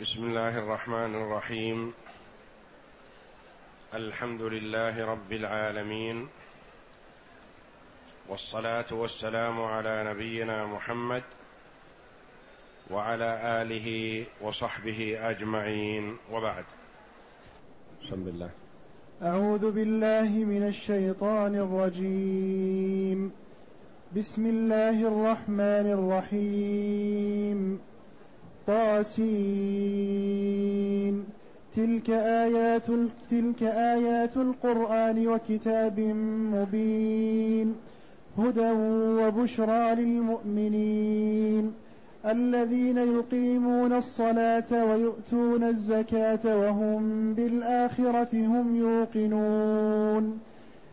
بسم الله الرحمن الرحيم. الحمد لله رب العالمين. والصلاة والسلام على نبينا محمد وعلى آله وصحبه أجمعين. وبعد. بسم الله أعوذ بالله من الشيطان الرجيم. بسم الله الرحمن الرحيم. طاسين تلك آيات تلك آيات القرآن وكتاب مبين. هدى وبشرى للمؤمنين. الذين يقيمون الصلاة ويؤتون الزكاة وهم بالآخرة هم يوقنون.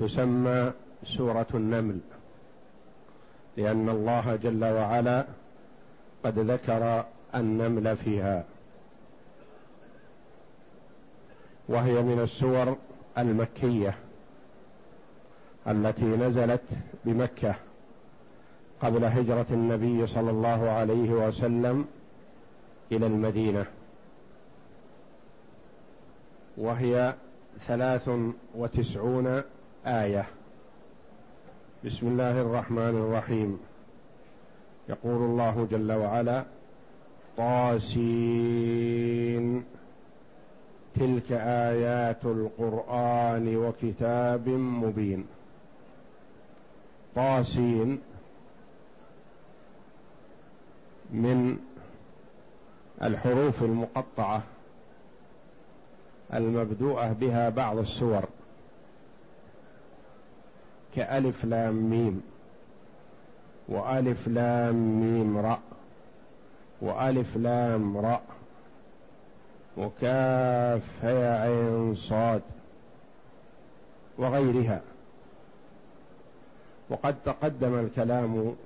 تسمى سورة النمل لأن الله جل وعلا قد ذكر النمل فيها. وهي من السور المكية التي نزلت بمكة قبل هجرة النبي صلى الله عليه وسلم إلى المدينة. وهي ثلاث وتسعون آية. بسم الله الرحمن الرحيم. يقول الله جل وعلا طاسين. تلك آيات القرآن وكتاب مبين. طاسين من الحروف المقطعة المبدوءة بها بعض السور. كألف لام ميم وألف لام ميم رأ وألف لام رأ وكاف هي عين صاد وغيرها. وقد تقدم الكلام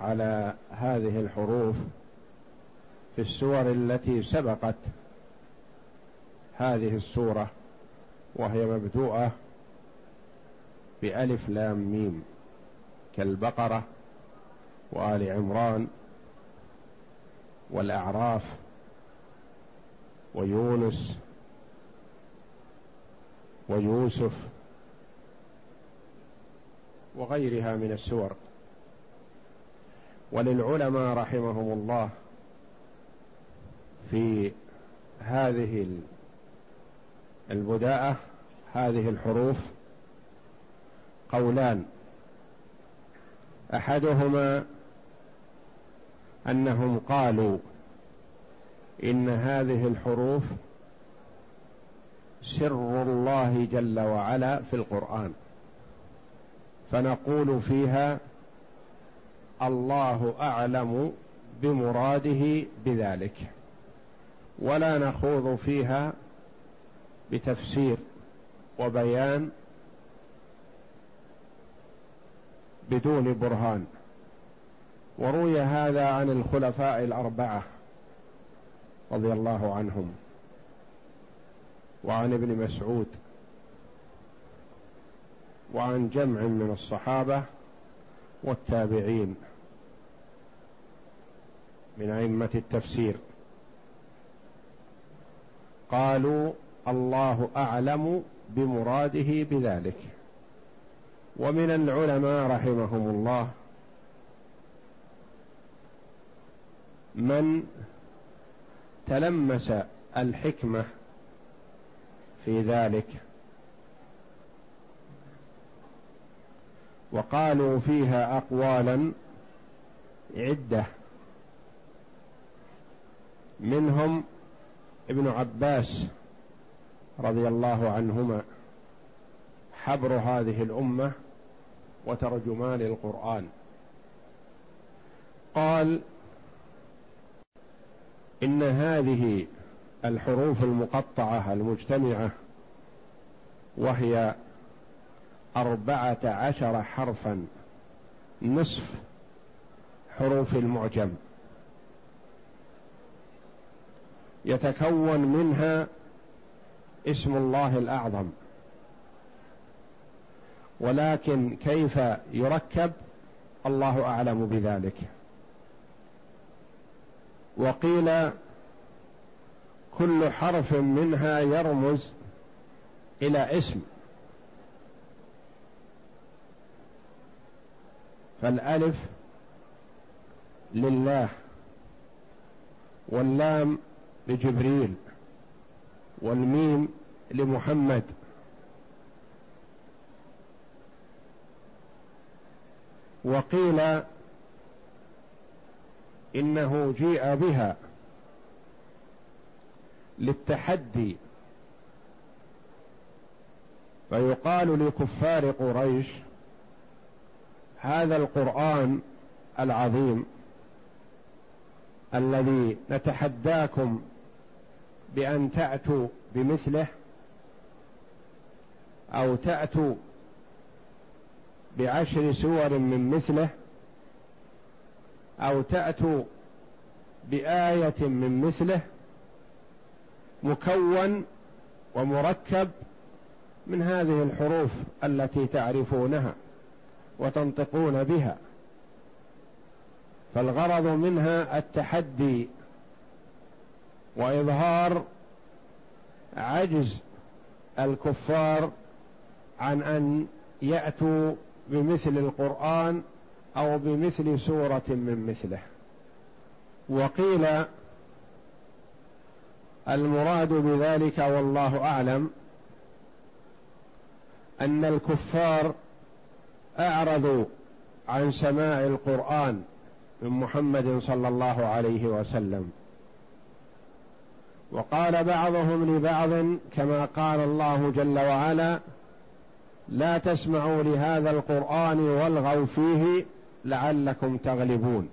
على هذه الحروف في السور التي سبقت هذه السورة وهي مبدوءة بألف لام ميم كالبقرة وآل عمران والأعراف ويونس ويوسف وغيرها من السور. وللعلماء رحمهم الله في هذه البداءة هذه الحروف قولان. أحدهما أنهم قالوا إن هذه الحروف سر الله جل وعلا في القرآن. فنقول فيها الله أعلم بمراده بذلك. ولا نخوض فيها بتفسير وبيان بدون برهان. وروي هذا عن الخلفاء الأربعة رضي الله عنهم. وعن ابن مسعود. وعن جمع من الصحابة والتابعين. من أئمة التفسير. قالوا الله أعلم بمراده بذلك. ومن العلماء رحمهم الله من تلمس الحكمة في ذلك وقالوا فيها أقوالا عدة. منهم ابن عباس رضي الله عنهما. حبر هذه الأمة وترجمان القرآن. قال إن هذه الحروف المقطعة المجتمعة وهي أربعة عشر حرفا نصف حروف المعجم. يتكون منها اسم الله الأعظم. ولكن كيف يركب؟ الله أعلم بذلك. وقيل كل حرف منها يرمز إلى اسم. فالألف لله واللام لجبريل والميم لمحمد. وقيل إنه جيء بها للتحدي فيقال لكفار قريش هذا القرآن العظيم الذي نتحداكم بأن تأتوا بمثله أو تأتوا بعشر سور من مثله أو تاتوا بآية من مثله مكون ومركب من هذه الحروف التي تعرفونها وتنطقون بها. فالغرض منها التحدي وإظهار عجز الكفار عن أن يأتوا بمثل القرآن أو بمثل سورة من مثله. وقيل المراد بذلك والله أعلم أن الكفار أعرضوا عن سماع القرآن من محمد صلى الله عليه وسلم. وقال بعضهم لبعض كما قال الله جل وعلا لا تسمعوا لهذا القرآن والغوا فيه لعلكم تغلبون.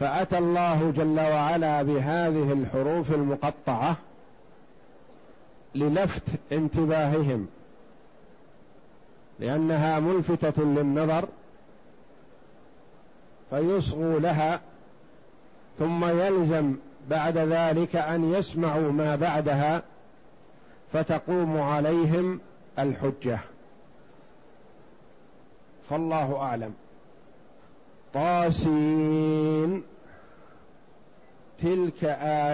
فأتى الله جل وعلا بهذه الحروف المقطعة للفت انتباههم لأنها ملفتة للنظر فيصغوا لها ثم يلزم بعد ذلك أن يسمعوا ما بعدها فتقوم عليهم الحجة. فالله أعلم. طاسين. تلك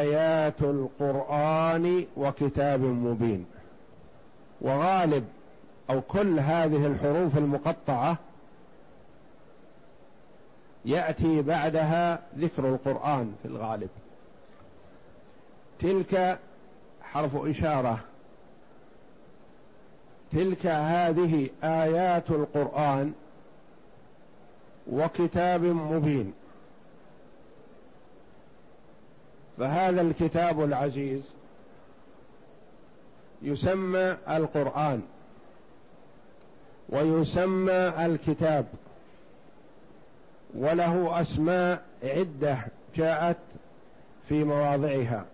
آيات القرآن وكتاب مبين. وغالب أو كل هذه الحروف المقطعة يأتي بعدها ذكر القرآن في الغالب. تلك حرف إشارة. تلك هذه آيات القرآن وكتاب مبين. فهذا الكتاب العزيز يسمى القرآن ويسمى الكتاب وله أسماء عدة جاءت في مواضعها.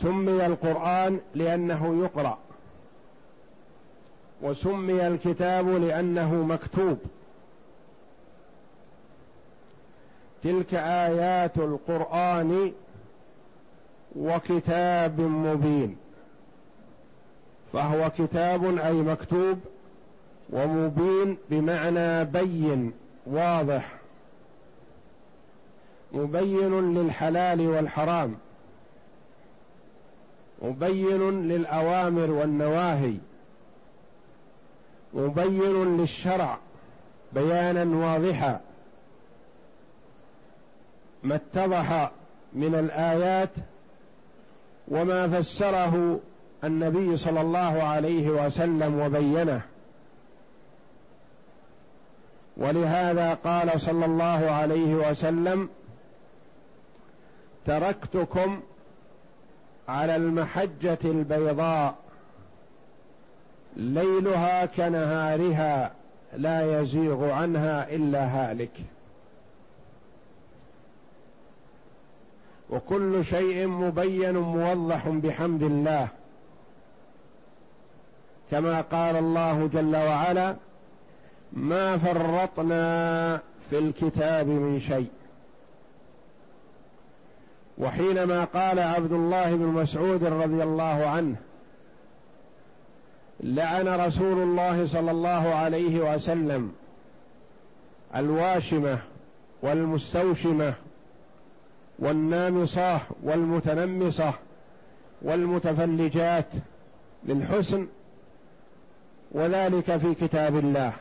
سمي القرآن لأنه يقرأ وسمي الكتاب لأنه مكتوب. تلك آيات القرآن وكتاب مبين فهو كتاب أي مكتوب ومبين بمعنى بين واضح. مبين للحلال والحرام. مبين للأوامر والنواهي مبين للشرع بيانا واضحا ما اتضح من الآيات وما فسره النبي صلى الله عليه وسلم وبينه. ولهذا قال صلى الله عليه وسلم تركتكم على المحجة البيضاء ليلها كنهارها لا يزيغ عنها إلا هالك. وكل شيء مبين موضح بحمد الله. كما قال الله جل وعلا ما فرطنا في الكتاب من شيء. وحينما قال عبد الله بن مسعود رضي الله عنه لعن رسول الله صلى الله عليه وسلم الواشمة والمستوشمة والنامصة والمتنمصة والمتفلجات للحسن وذلك في كتاب الله.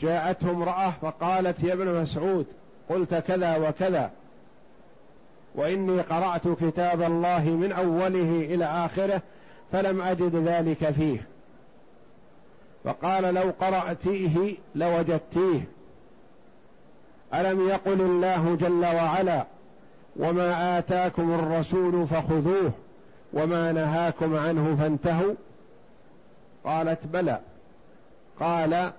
جاءته امرأة فقالت يا ابن مسعود قلت كذا وكذا. وإني قرأت كتاب الله من أوله إلى آخره فلم أجد ذلك فيه. فقال لو قرأتيه لوجدتيه. ألم يقل الله جل وعلا وما آتاكم الرسول فخذوه وما نهاكم عنه فانتهوا؟ قالت بلى. قال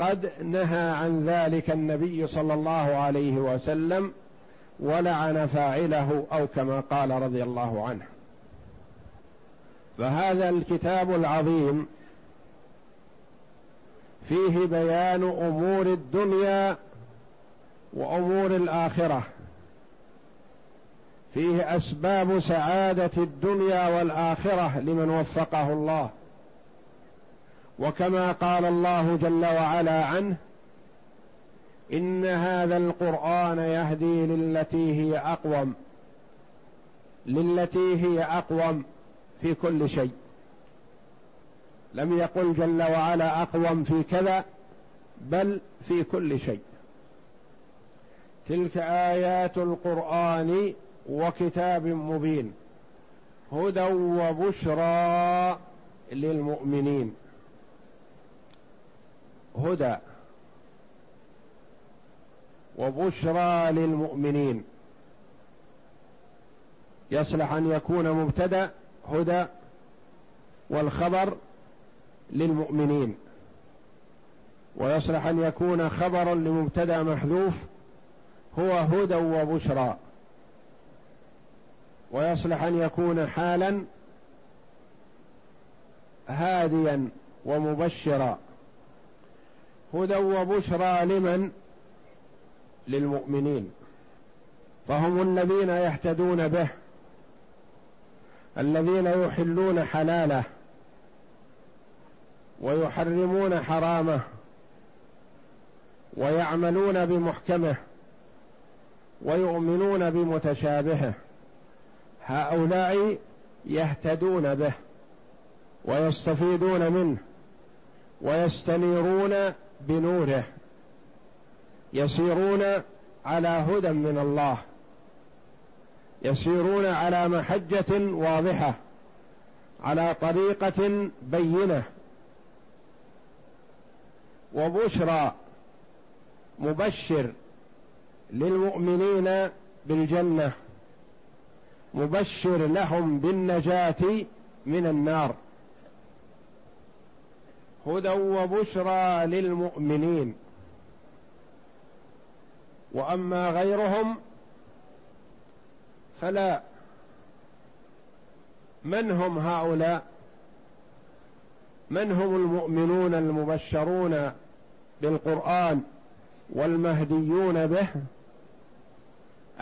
قد نهى عن ذلك النبي صلى الله عليه وسلم ولعن فاعله أو كما قال رضي الله عنه. فهذا الكتاب العظيم فيه بيان أمور الدنيا وأمور الآخرة. فيه أسباب سعادة الدنيا والآخرة لمن وفقه الله. وكما قال الله جل وعلا عنه إن هذا القرآن يهدي للتي هي أقوم للتي هي أقوم في كل شيء. لم يقل جل وعلا أقوم في كذا بل في كل شيء. تلك آيات القرآن وكتاب مبين هدى وبشرى للمؤمنين. هدى وبشرى للمؤمنين. يصلح أن يكون مبتدأ هدى والخبر للمؤمنين. ويصلح أن يكون خبرا لمبتدأ محذوف هو هدى وبشرى. ويصلح أن يكون حالا هاديا ومبشرا. هدى وبشرى لمن؟ للمؤمنين فهم الذين يهتدون به الذين يحلون حلاله ويحرمون حرامه ويعملون بمحكمه ويؤمنون بمتشابهه هؤلاء يهتدون به ويستفيدون منه ويستنيرون بنوره يسيرون على هدى من الله. يسيرون على محجة واضحة على طريقة بينة. وبشرى مبشر للمؤمنين بالجنة مبشر لهم بالنجاة من النار. هدى وبشرى للمؤمنين. وأما غيرهم فلا. من هم هؤلاء؟ من هم المؤمنون المبشرون بالقرآن والمهديون به؟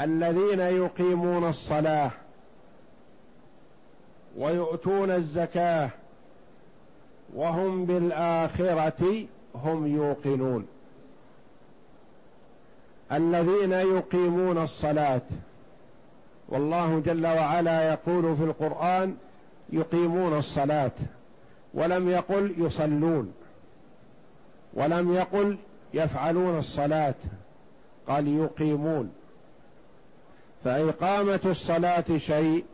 الذين يقيمون الصلاة ويؤتون الزكاة وهم بالآخرة هم يوقنون. الذين يقيمون الصلاة. والله جل وعلا يقول في القرآن يقيمون الصلاة ولم يقل يصلون ولم يقل يفعلون الصلاة قال يقيمون. فإقامة الصلاة شيء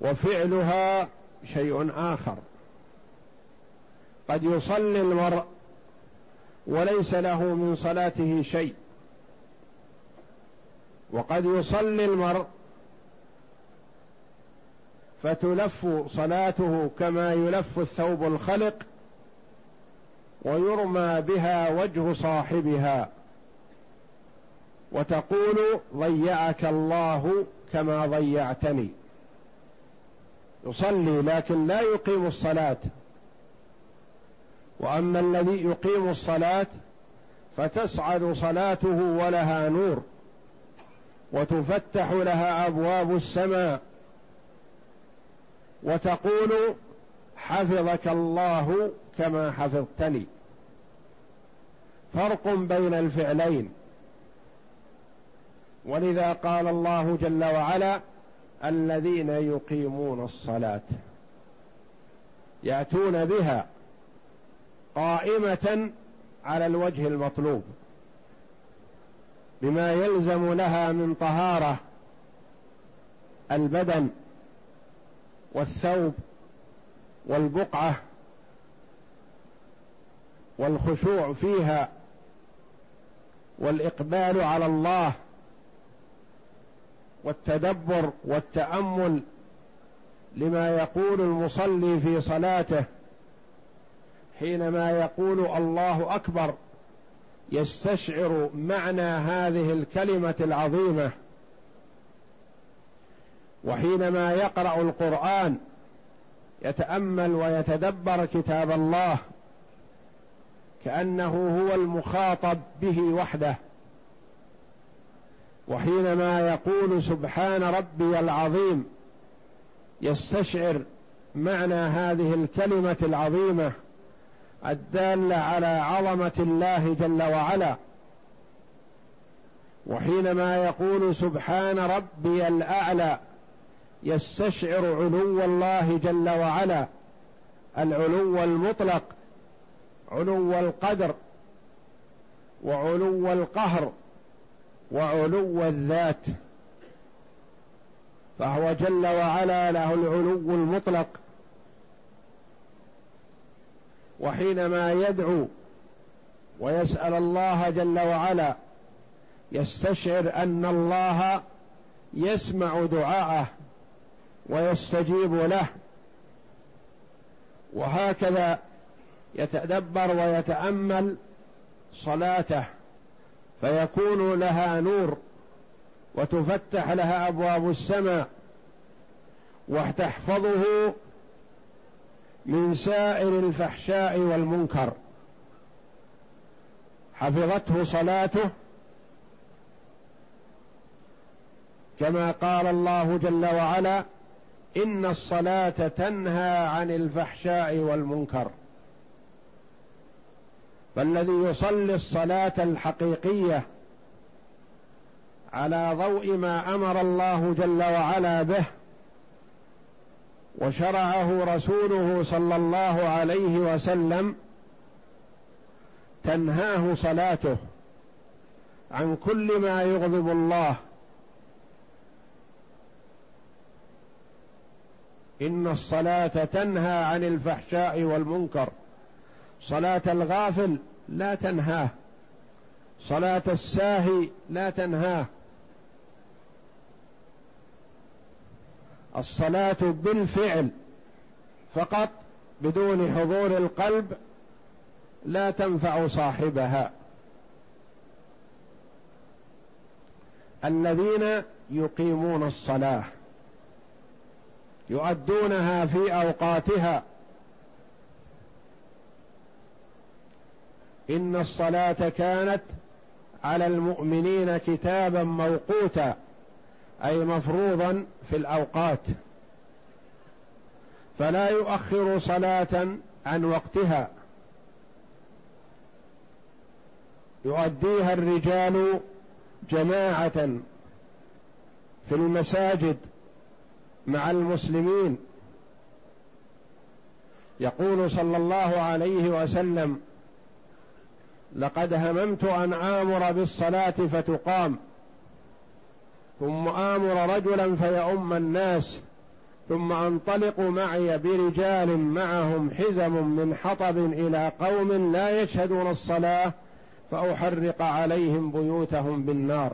وفعلها شيء آخر. قد يصلي المرء وليس له من صلاته شيء. وقد يصلي المرء فتلف صلاته كما يلف الثوب الخلق ويرمى بها وجه صاحبها وتقول ضيعك الله كما ضيعتني. يصلي لكن لا يقيم الصلاة. وأما الذي يقيم الصلاة فتصعد صلاته ولها نور. وتفتح لها أبواب السماء وتقول حفظك الله كما حفظتني فرق بين الفعلين. ولذا قال الله جل وعلا الذين يقيمون الصلاة يأتون بها قائمة على الوجه المطلوب. بما يلزم لها من طهارة البدن والثوب والبقعة والخشوع فيها والإقبال على الله والتدبر والتأمل لما يقول المصلي في صلاته حينما يقول الله أكبر يستشعر معنى هذه الكلمة العظيمة. وحينما يقرأ القرآن يتأمل ويتدبر كتاب الله كأنه هو المخاطب به وحده. وحينما يقول سبحان ربي العظيم يستشعر معنى هذه الكلمة العظيمة. الدالة على عظمة الله جل وعلا. وحينما يقول سبحان ربي الأعلى يستشعر علو الله جل وعلا العلو المطلق علو القدر وعلو القهر وعلو الذات. فهو جل وعلا له العلو المطلق. وحينما يدعو ويسأل الله جل وعلا يستشعر أن الله يسمع دعاءه ويستجيب له. وهكذا يتدبر ويتأمل صلاته فيكون لها نور وتفتح لها أبواب السماء وتحفظه من سائر الفحشاء والمنكر. حفظته صلاته. كما قال الله جل وعلا إن الصلاة تنهى عن الفحشاء والمنكر. فالذي يصلي الصلاة الحقيقية على ضوء ما أمر الله جل وعلا به وشرعه رسوله صلى الله عليه وسلم تنهاه صلاته عن كل ما يغضب الله. إن الصلاة تنهى عن الفحشاء والمنكر. صلاة الغافل لا تنهاه. صلاة الساهي لا تنهاه. الصلاة بالفعل فقط بدون حضور القلب لا تنفع صاحبها. الذين يقيمون الصلاة يؤدونها في أوقاتها. إن الصلاة كانت على المؤمنين كتابا موقوتا. أي مفروضا في الأوقات فلا يؤخر صلاة عن وقتها. يؤديها الرجال جماعة في المساجد مع المسلمين. يقول صلى الله عليه وسلم لقد هممت أن آمر بالصلاة فتقام. ثم آمر رجلا فيؤم الناس ثم انطلق معي برجال معهم حزم من حطب إلى قوم لا يشهدون الصلاة فأحرق عليهم بيوتهم بالنار.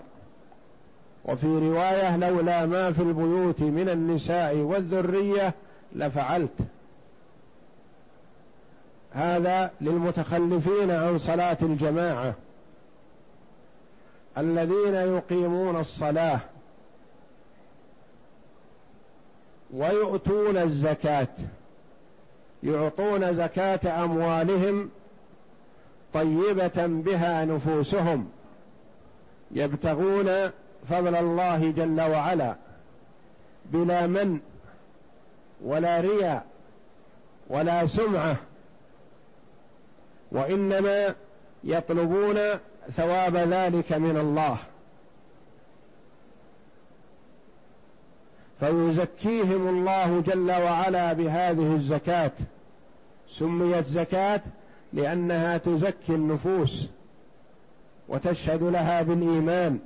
وفي رواية لولا ما في البيوت من النساء والذرية لفعلت. هذا للمتخلفين عن صلاة الجماعة الذين يقيمون الصلاة. ويؤتون الزكاة. يعطون زكاة أموالهم طيبة بها نفوسهم. يبتغون فضل الله جل وعلا بلا من ولا رياء ولا سمعة. وإنما يطلبون ثواب ذلك من الله. فيزكيهم الله جل وعلا بهذه الزكاة. سميت زكاة لأنها تزكي النفوس وتشهد لها بالإيمان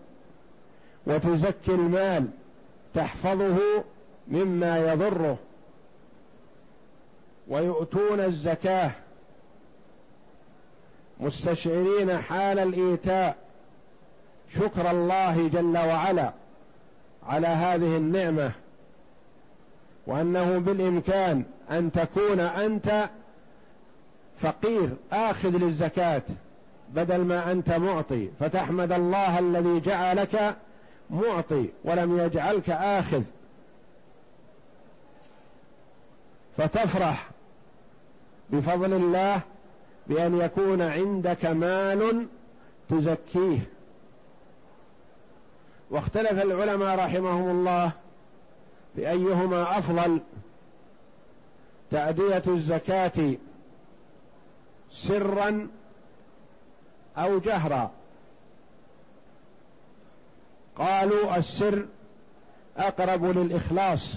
وتزكي المال تحفظه مما يضره ويؤتون الزكاة مستشعرين حال الإيتاء. شكر الله جل وعلا. على هذه النعمة وأنه بالإمكان أن تكون أنت فقير آخذ للزكاة بدل ما أنت معطي. فتحمد الله الذي جعلك معطي ولم يجعلك آخذ. فتفرح بفضل الله بأن يكون عندك مال تزكيه. واختلف العلماء رحمهم الله بأيهما أفضل. تأدية الزكاة سرا أو جهرا. قالوا السر أقرب للإخلاص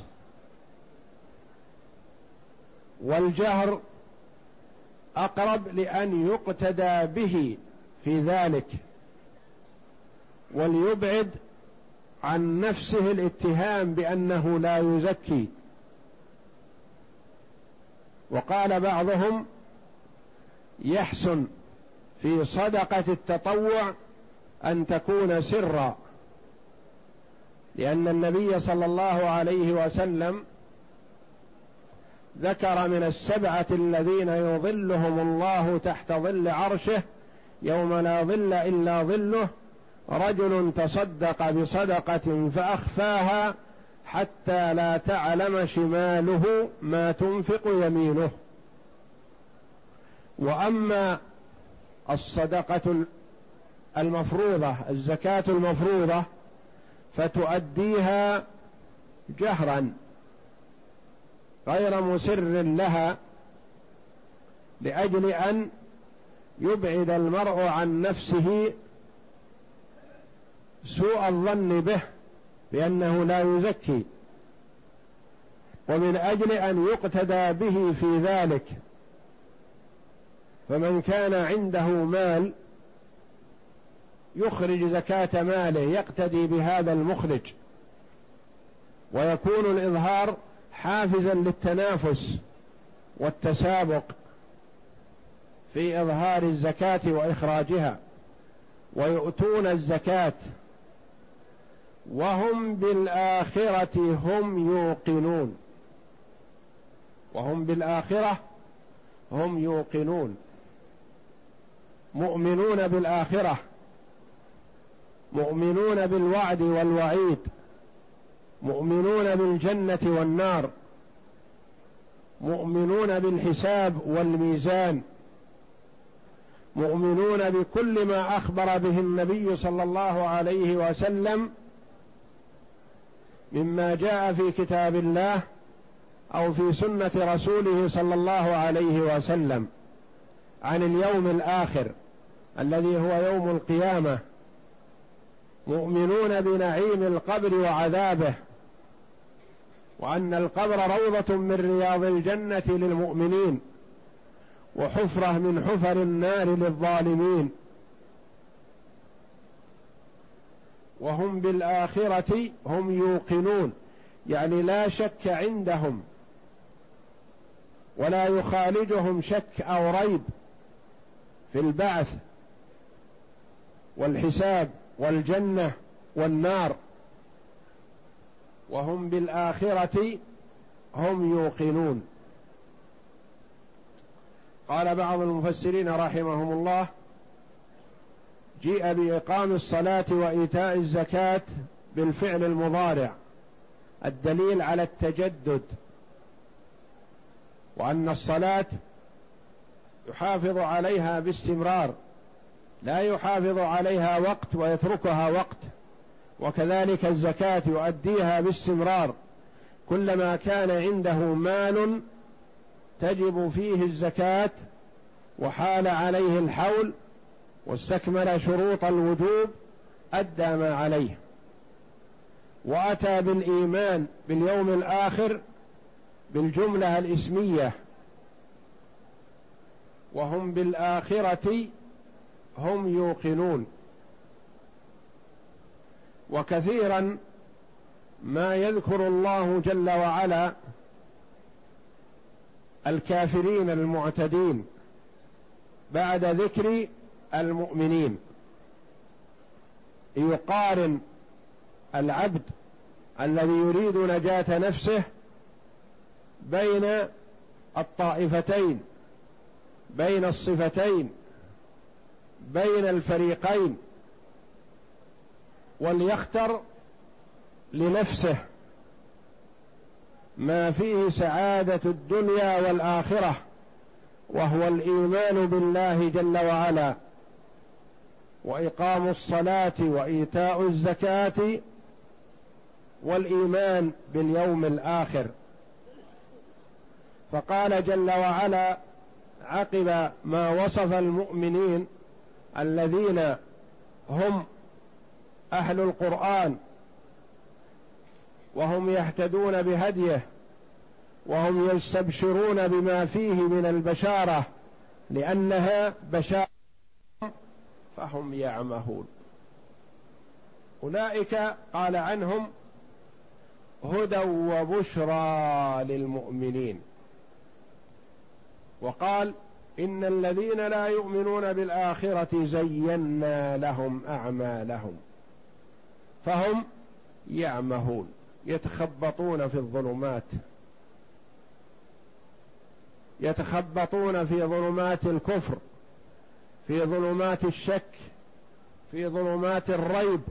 والجهر أقرب لأن يقتدى به في ذلك وليبعد عن نفسه الاتهام بأنه لا يزكي. وقال بعضهم يحسن في صدقة التطوع أن تكون سرا لأن النبي صلى الله عليه وسلم ذكر من السبعة الذين يظلهم الله تحت ظل عرشه يوم لا ظل إلا ظله رجل تصدق بصدقة فأخفاها حتى لا تعلم شماله ما تنفق يمينه. وأما الصدقة المفروضة الزكاة المفروضة فتؤديها جهرا غير مسر لها لأجل أن يبعد المرء عن نفسه سوء الظن به بأنه لا يزكي. ومن أجل أن يقتدى به في ذلك فمن كان عنده مال يخرج زكاة ماله يقتدي بهذا المخرج. ويكون الإظهار حافزا للتنافس والتسابق في إظهار الزكاة وإخراجها. ويؤتون الزكاة وهم بالآخرة هم يوقنون. وهم بالآخرة هم يوقنون. مؤمنون بالآخرة مؤمنون بالوعد والوعيد مؤمنون بالجنة والنار مؤمنون بالحساب والميزان مؤمنون بكل ما أخبر به النبي صلى الله عليه وسلم مما جاء في كتاب الله أو في سنة رسوله صلى الله عليه وسلم عن اليوم الآخر الذي هو يوم القيامة مؤمنون بنعيم القبر وعذابه وأن القبر روضة من رياض الجنة للمؤمنين وحفرة من حفر النار للظالمين وهم بالآخرة هم يوقنون. يعني لا شك عندهم. ولا يخالجهم شك أو ريب في البعث والحساب والجنة والنار. وهم بالآخرة هم يوقنون. قال بعض المفسرين رحمهم الله جيء بإقام الصلاة وإيتاء الزكاة بالفعل المضارع. الدليل على التجدد. وأن الصلاة يحافظ عليها باستمرار. لا يحافظ عليها وقت ويتركها وقت. وكذلك الزكاة يؤديها باستمرار. كلما كان عنده مال تجب فيه الزكاة وحال عليه الحول واستكمل شروط الوجوب أدى ما عليه. وأتى بالإيمان باليوم الآخر بالجملة الإسمية. وهم بالآخرة هم يوقنون. وكثيرا ما يذكر الله جل وعلا الكافرين المعتدين بعد ذكر المؤمنين. يقارن العبد الذي يريد نجاة نفسه بين الطائفتين بين الصفتين بين الفريقين وليختر لنفسه ما فيه سعادة الدنيا والآخرة وهو الإيمان بالله جل وعلا. وإقام الصلاة وإيتاء الزكاة والإيمان باليوم الآخر. فقال جل وعلا عقب ما وصف المؤمنين الذين هم أهل القرآن وهم يهتدون بهديه وهم يستبشرون بما فيه من البشارة لأنها بشارة فهم يعمهون. أولئك قال عنهم هدى وبشرى للمؤمنين. وقال إن الذين لا يؤمنون بالآخرة زينا لهم أعمالهم فهم يعمهون يتخبطون في الظلمات يتخبطون في ظلمات الكفر في ظلمات الشك في ظلمات الريب.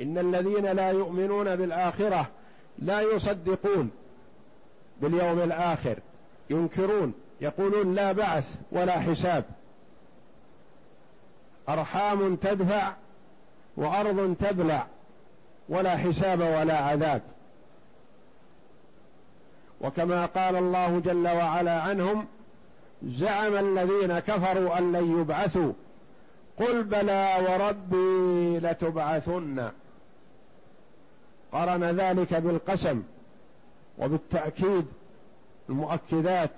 إن الذين لا يؤمنون بالآخرة لا يصدقون باليوم الآخر ينكرون يقولون لا بعث ولا حساب. أرحام تدفع وأرض تبلع ولا حساب ولا عذاب. وكما قال الله جل وعلا عنهم زعم الذين كفروا أن لن يبعثوا. قل بلى وربي لتبعثن. قرن ذلك بالقسم وبالتأكيد. المؤكدات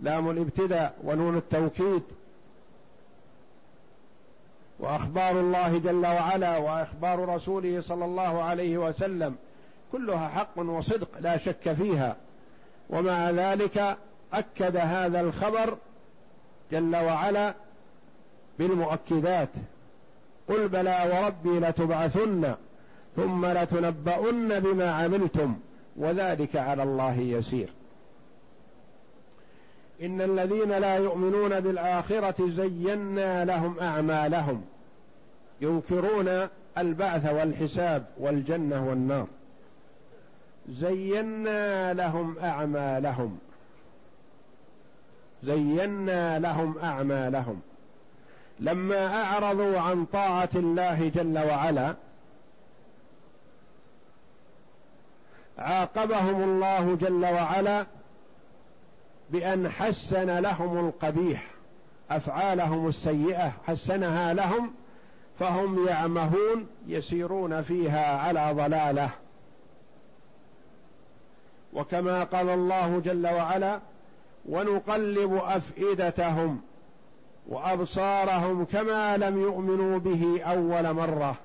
لام الابتداء ونون التوكيد. وأخبار الله جل وعلا وأخبار رسوله صلى الله عليه وسلم. كلها حق وصدق لا شك فيها. ومع ذلك أكد هذا الخبر جل وعلا بالمؤكدات. قل بلى وربي لتبعثن ثم لتنبؤن بما عملتم وذلك على الله يسير. إن الذين لا يؤمنون بالآخرة زينا لهم أعمالهم ينكرون البعث والحساب والجنة والنار. زينا لهم أعمالهم. زينا لهم أعمالهم. لما أعرضوا عن طاعة الله جل وعلا عاقبهم الله جل وعلا بأن حسن لهم القبيح أفعالهم السيئة حسنها لهم فهم يعمهون يسيرون فيها على ضلالة. وكما قال الله جل وعلا ونقلب أفئدتهم وأبصارهم كما لم يؤمنوا به أول مرة.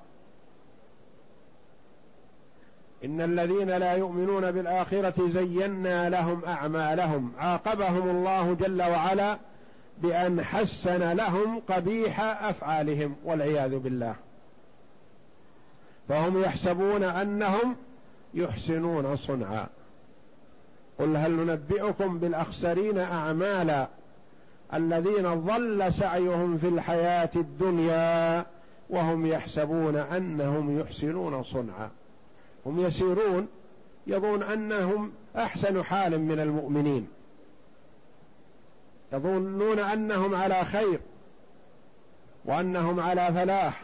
إن الذين لا يؤمنون بالآخرة زينا لهم أعمالهم. عاقبهم الله جل وعلا بأن حسن لهم قبيح أفعالهم والعياذ بالله. فهم يحسبون أنهم يحسنون صنعا. قل هل ننبئكم بالأخسرين أعمالا الذين ضل سعيهم في الحياة الدنيا وهم يحسبون أنهم يحسنون صنعا. هم يسيرون يظن أنهم أحسن حال من المؤمنين. يظنون أنهم على خير وأنهم على فلاح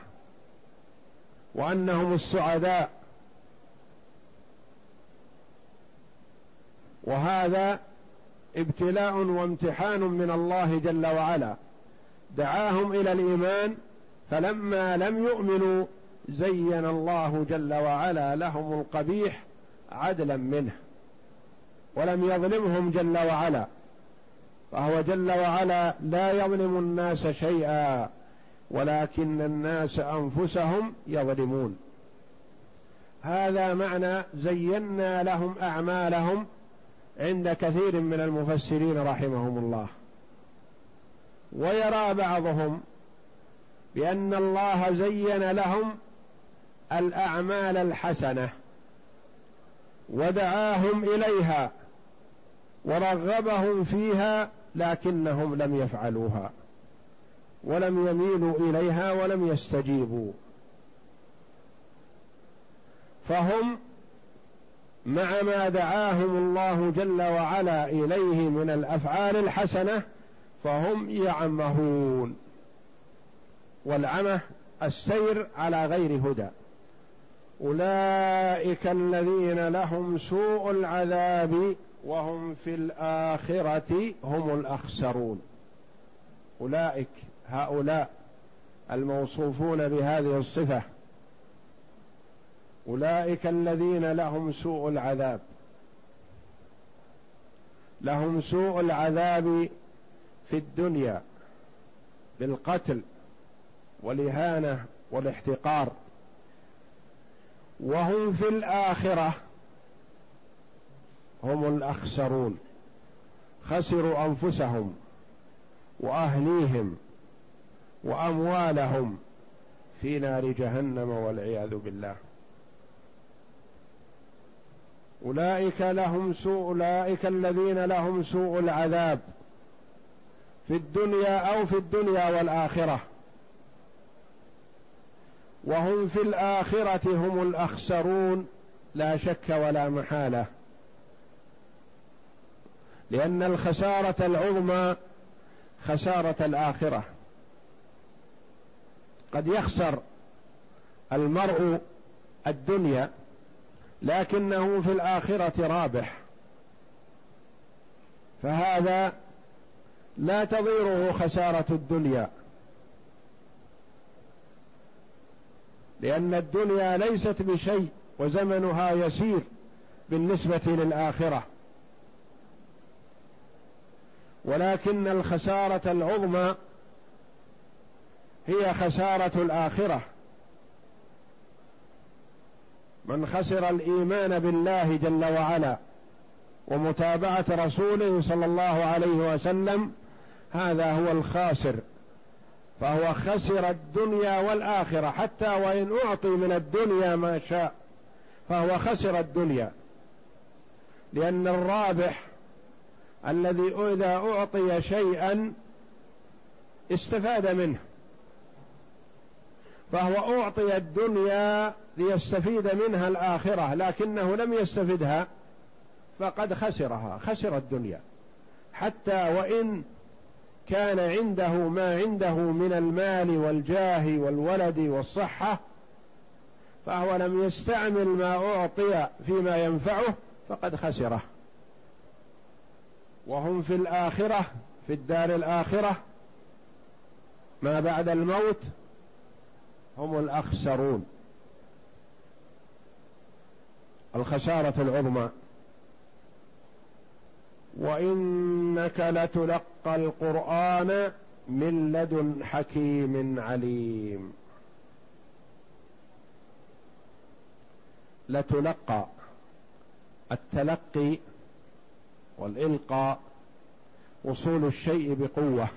وأنهم السعداء. وهذا ابتلاء وامتحان من الله جل وعلا. دعاهم إلى الإيمان فلما لم يؤمنوا زين الله جل وعلا لهم القبيح عدلا منه ولم يظلمهم جل وعلا. فهو جل وعلا لا يظلم الناس شيئا ولكن الناس أنفسهم يظلمون. هذا معنى زينا لهم أعمالهم عند كثير من المفسرين رحمهم الله. ويرى بعضهم بأن الله زين لهم الأعمال الحسنة ودعاهم إليها ورغبهم فيها لكنهم لم يفعلوها ولم يميلوا إليها ولم يستجيبوا. فهم مع ما دعاهم الله جل وعلا إليه من الأفعال الحسنة فهم يعمهون. والعمه السير على غير هدى. أولئك الذين لهم سوء العذاب وهم في الآخرة هم الأخسرون. أولئك هؤلاء الموصوفون بهذه الصفة أولئك الذين لهم سوء العذاب. لهم سوء العذاب في الدنيا بالقتل والإهانة والاحتقار. وهم في الآخرة هم الأخسرون. خسروا أنفسهم وأهليهم وأموالهم في نار جهنم والعياذ بالله. أولئك لهم سوء أولئك الذين لهم سوء العذاب في الدنيا أو في الدنيا والآخرة. وهم في الآخرة هم الأخسرون لا شك ولا محالة. لأن الخسارة العظمى خسارة الآخرة. قد يخسر المرء الدنيا لكنه في الآخرة رابح. فهذا لا تضيره خسارة الدنيا. لأن الدنيا ليست بشيء وزمنها يسير بالنسبة للآخرة. ولكن الخسارة العظمى هي خسارة الآخرة. من خسر الإيمان بالله جل وعلا ومتابعة رسوله صلى الله عليه وسلم هذا هو الخاسر فهو خسر الدنيا والآخرة حتى وإن أعطي من الدنيا ما شاء فهو خسر الدنيا. لأن الرابح الذي إذا أعطي شيئا استفاد منه. فهو أعطي الدنيا ليستفيد منها الآخرة لكنه لم يستفدها فقد خسرها خسر الدنيا. حتى وإن كان عنده ما عنده من المال والجاه والولد والصحة فهو لم يستعمل ما أعطي فيما ينفعه فقد خسره. وهم في الآخرة في الدار الآخرة ما بعد الموت هم الأخسرون. الخسارة العظمى. وإنك لتلقى القرآن من لدن حكيم عليم. لتلقى التلقي والإلقاء وصول الشيء بقوة.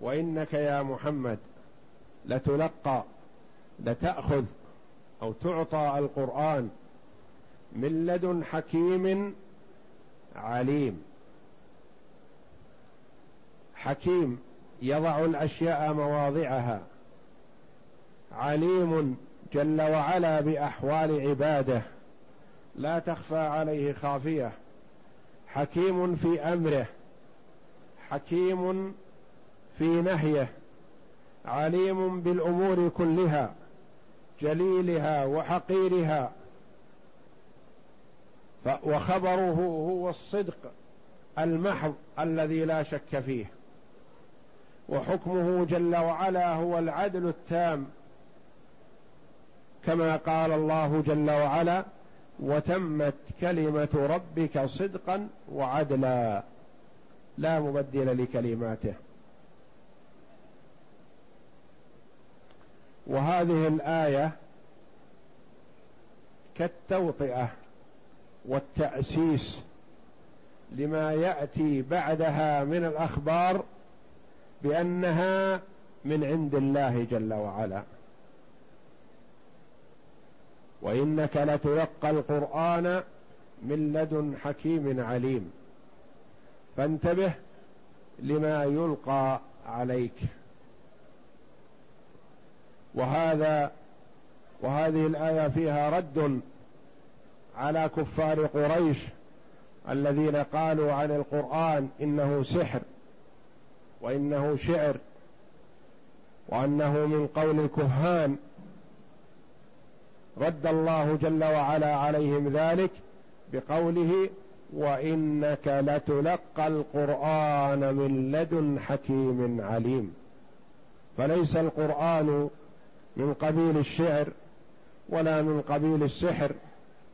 وإنك يا محمد لتلقى لتأخذ أو تعطى القرآن من لدن حكيم عليم. حكيم يضع الأشياء مواضعها. عليم جل وعلا بأحوال عباده. لا تخفى عليه خافية. حكيم في أمره. حكيم في نهيه عليم بالأمور كلها جليلها وحقيرها وخبره هو الصدق المحض الذي لا شك فيه. وحكمه جل وعلا هو العدل التام كما قال الله جل وعلا وتمت كلمة ربك صدقا وعدلا. لا مبدل لكلماته. وهذه الآية كالتوطئة والتأسيس لما يأتي بعدها من الأخبار بأنها من عند الله جل وعلا. وإنك لتلقى القرآن من لدن حكيم عليم. فانتبه لما يلقى عليك. وهذا وهذه الآية فيها رد على كفار قريش الذين قالوا عن القرآن إنه سحر وإنه شعر وأنه من قول الكهان. رد الله جل وعلا عليهم ذلك بقوله وإنك لتلقى القرآن من لدن حكيم عليم. فليس القرآن من قبيل الشعر ولا من قبيل السحر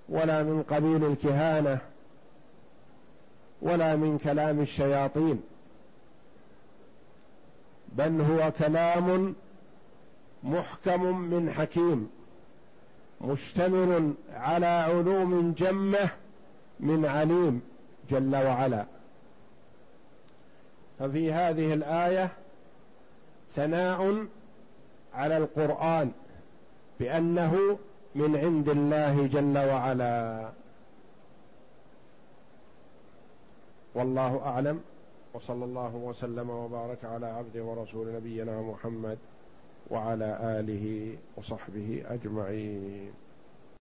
ولا من قبيل الكهانة ولا من كلام الشياطين. بل هو كلام محكم من حكيم مشتمل على علوم جمة من عليم جل وعلا. ففي هذه الآية ثناء على القرآن بأنه من عند الله جل وعلا. والله أعلم. وصلى الله وسلم وبارك على عبده ورسول نبينا محمد وعلى آله وصحبه أجمعين.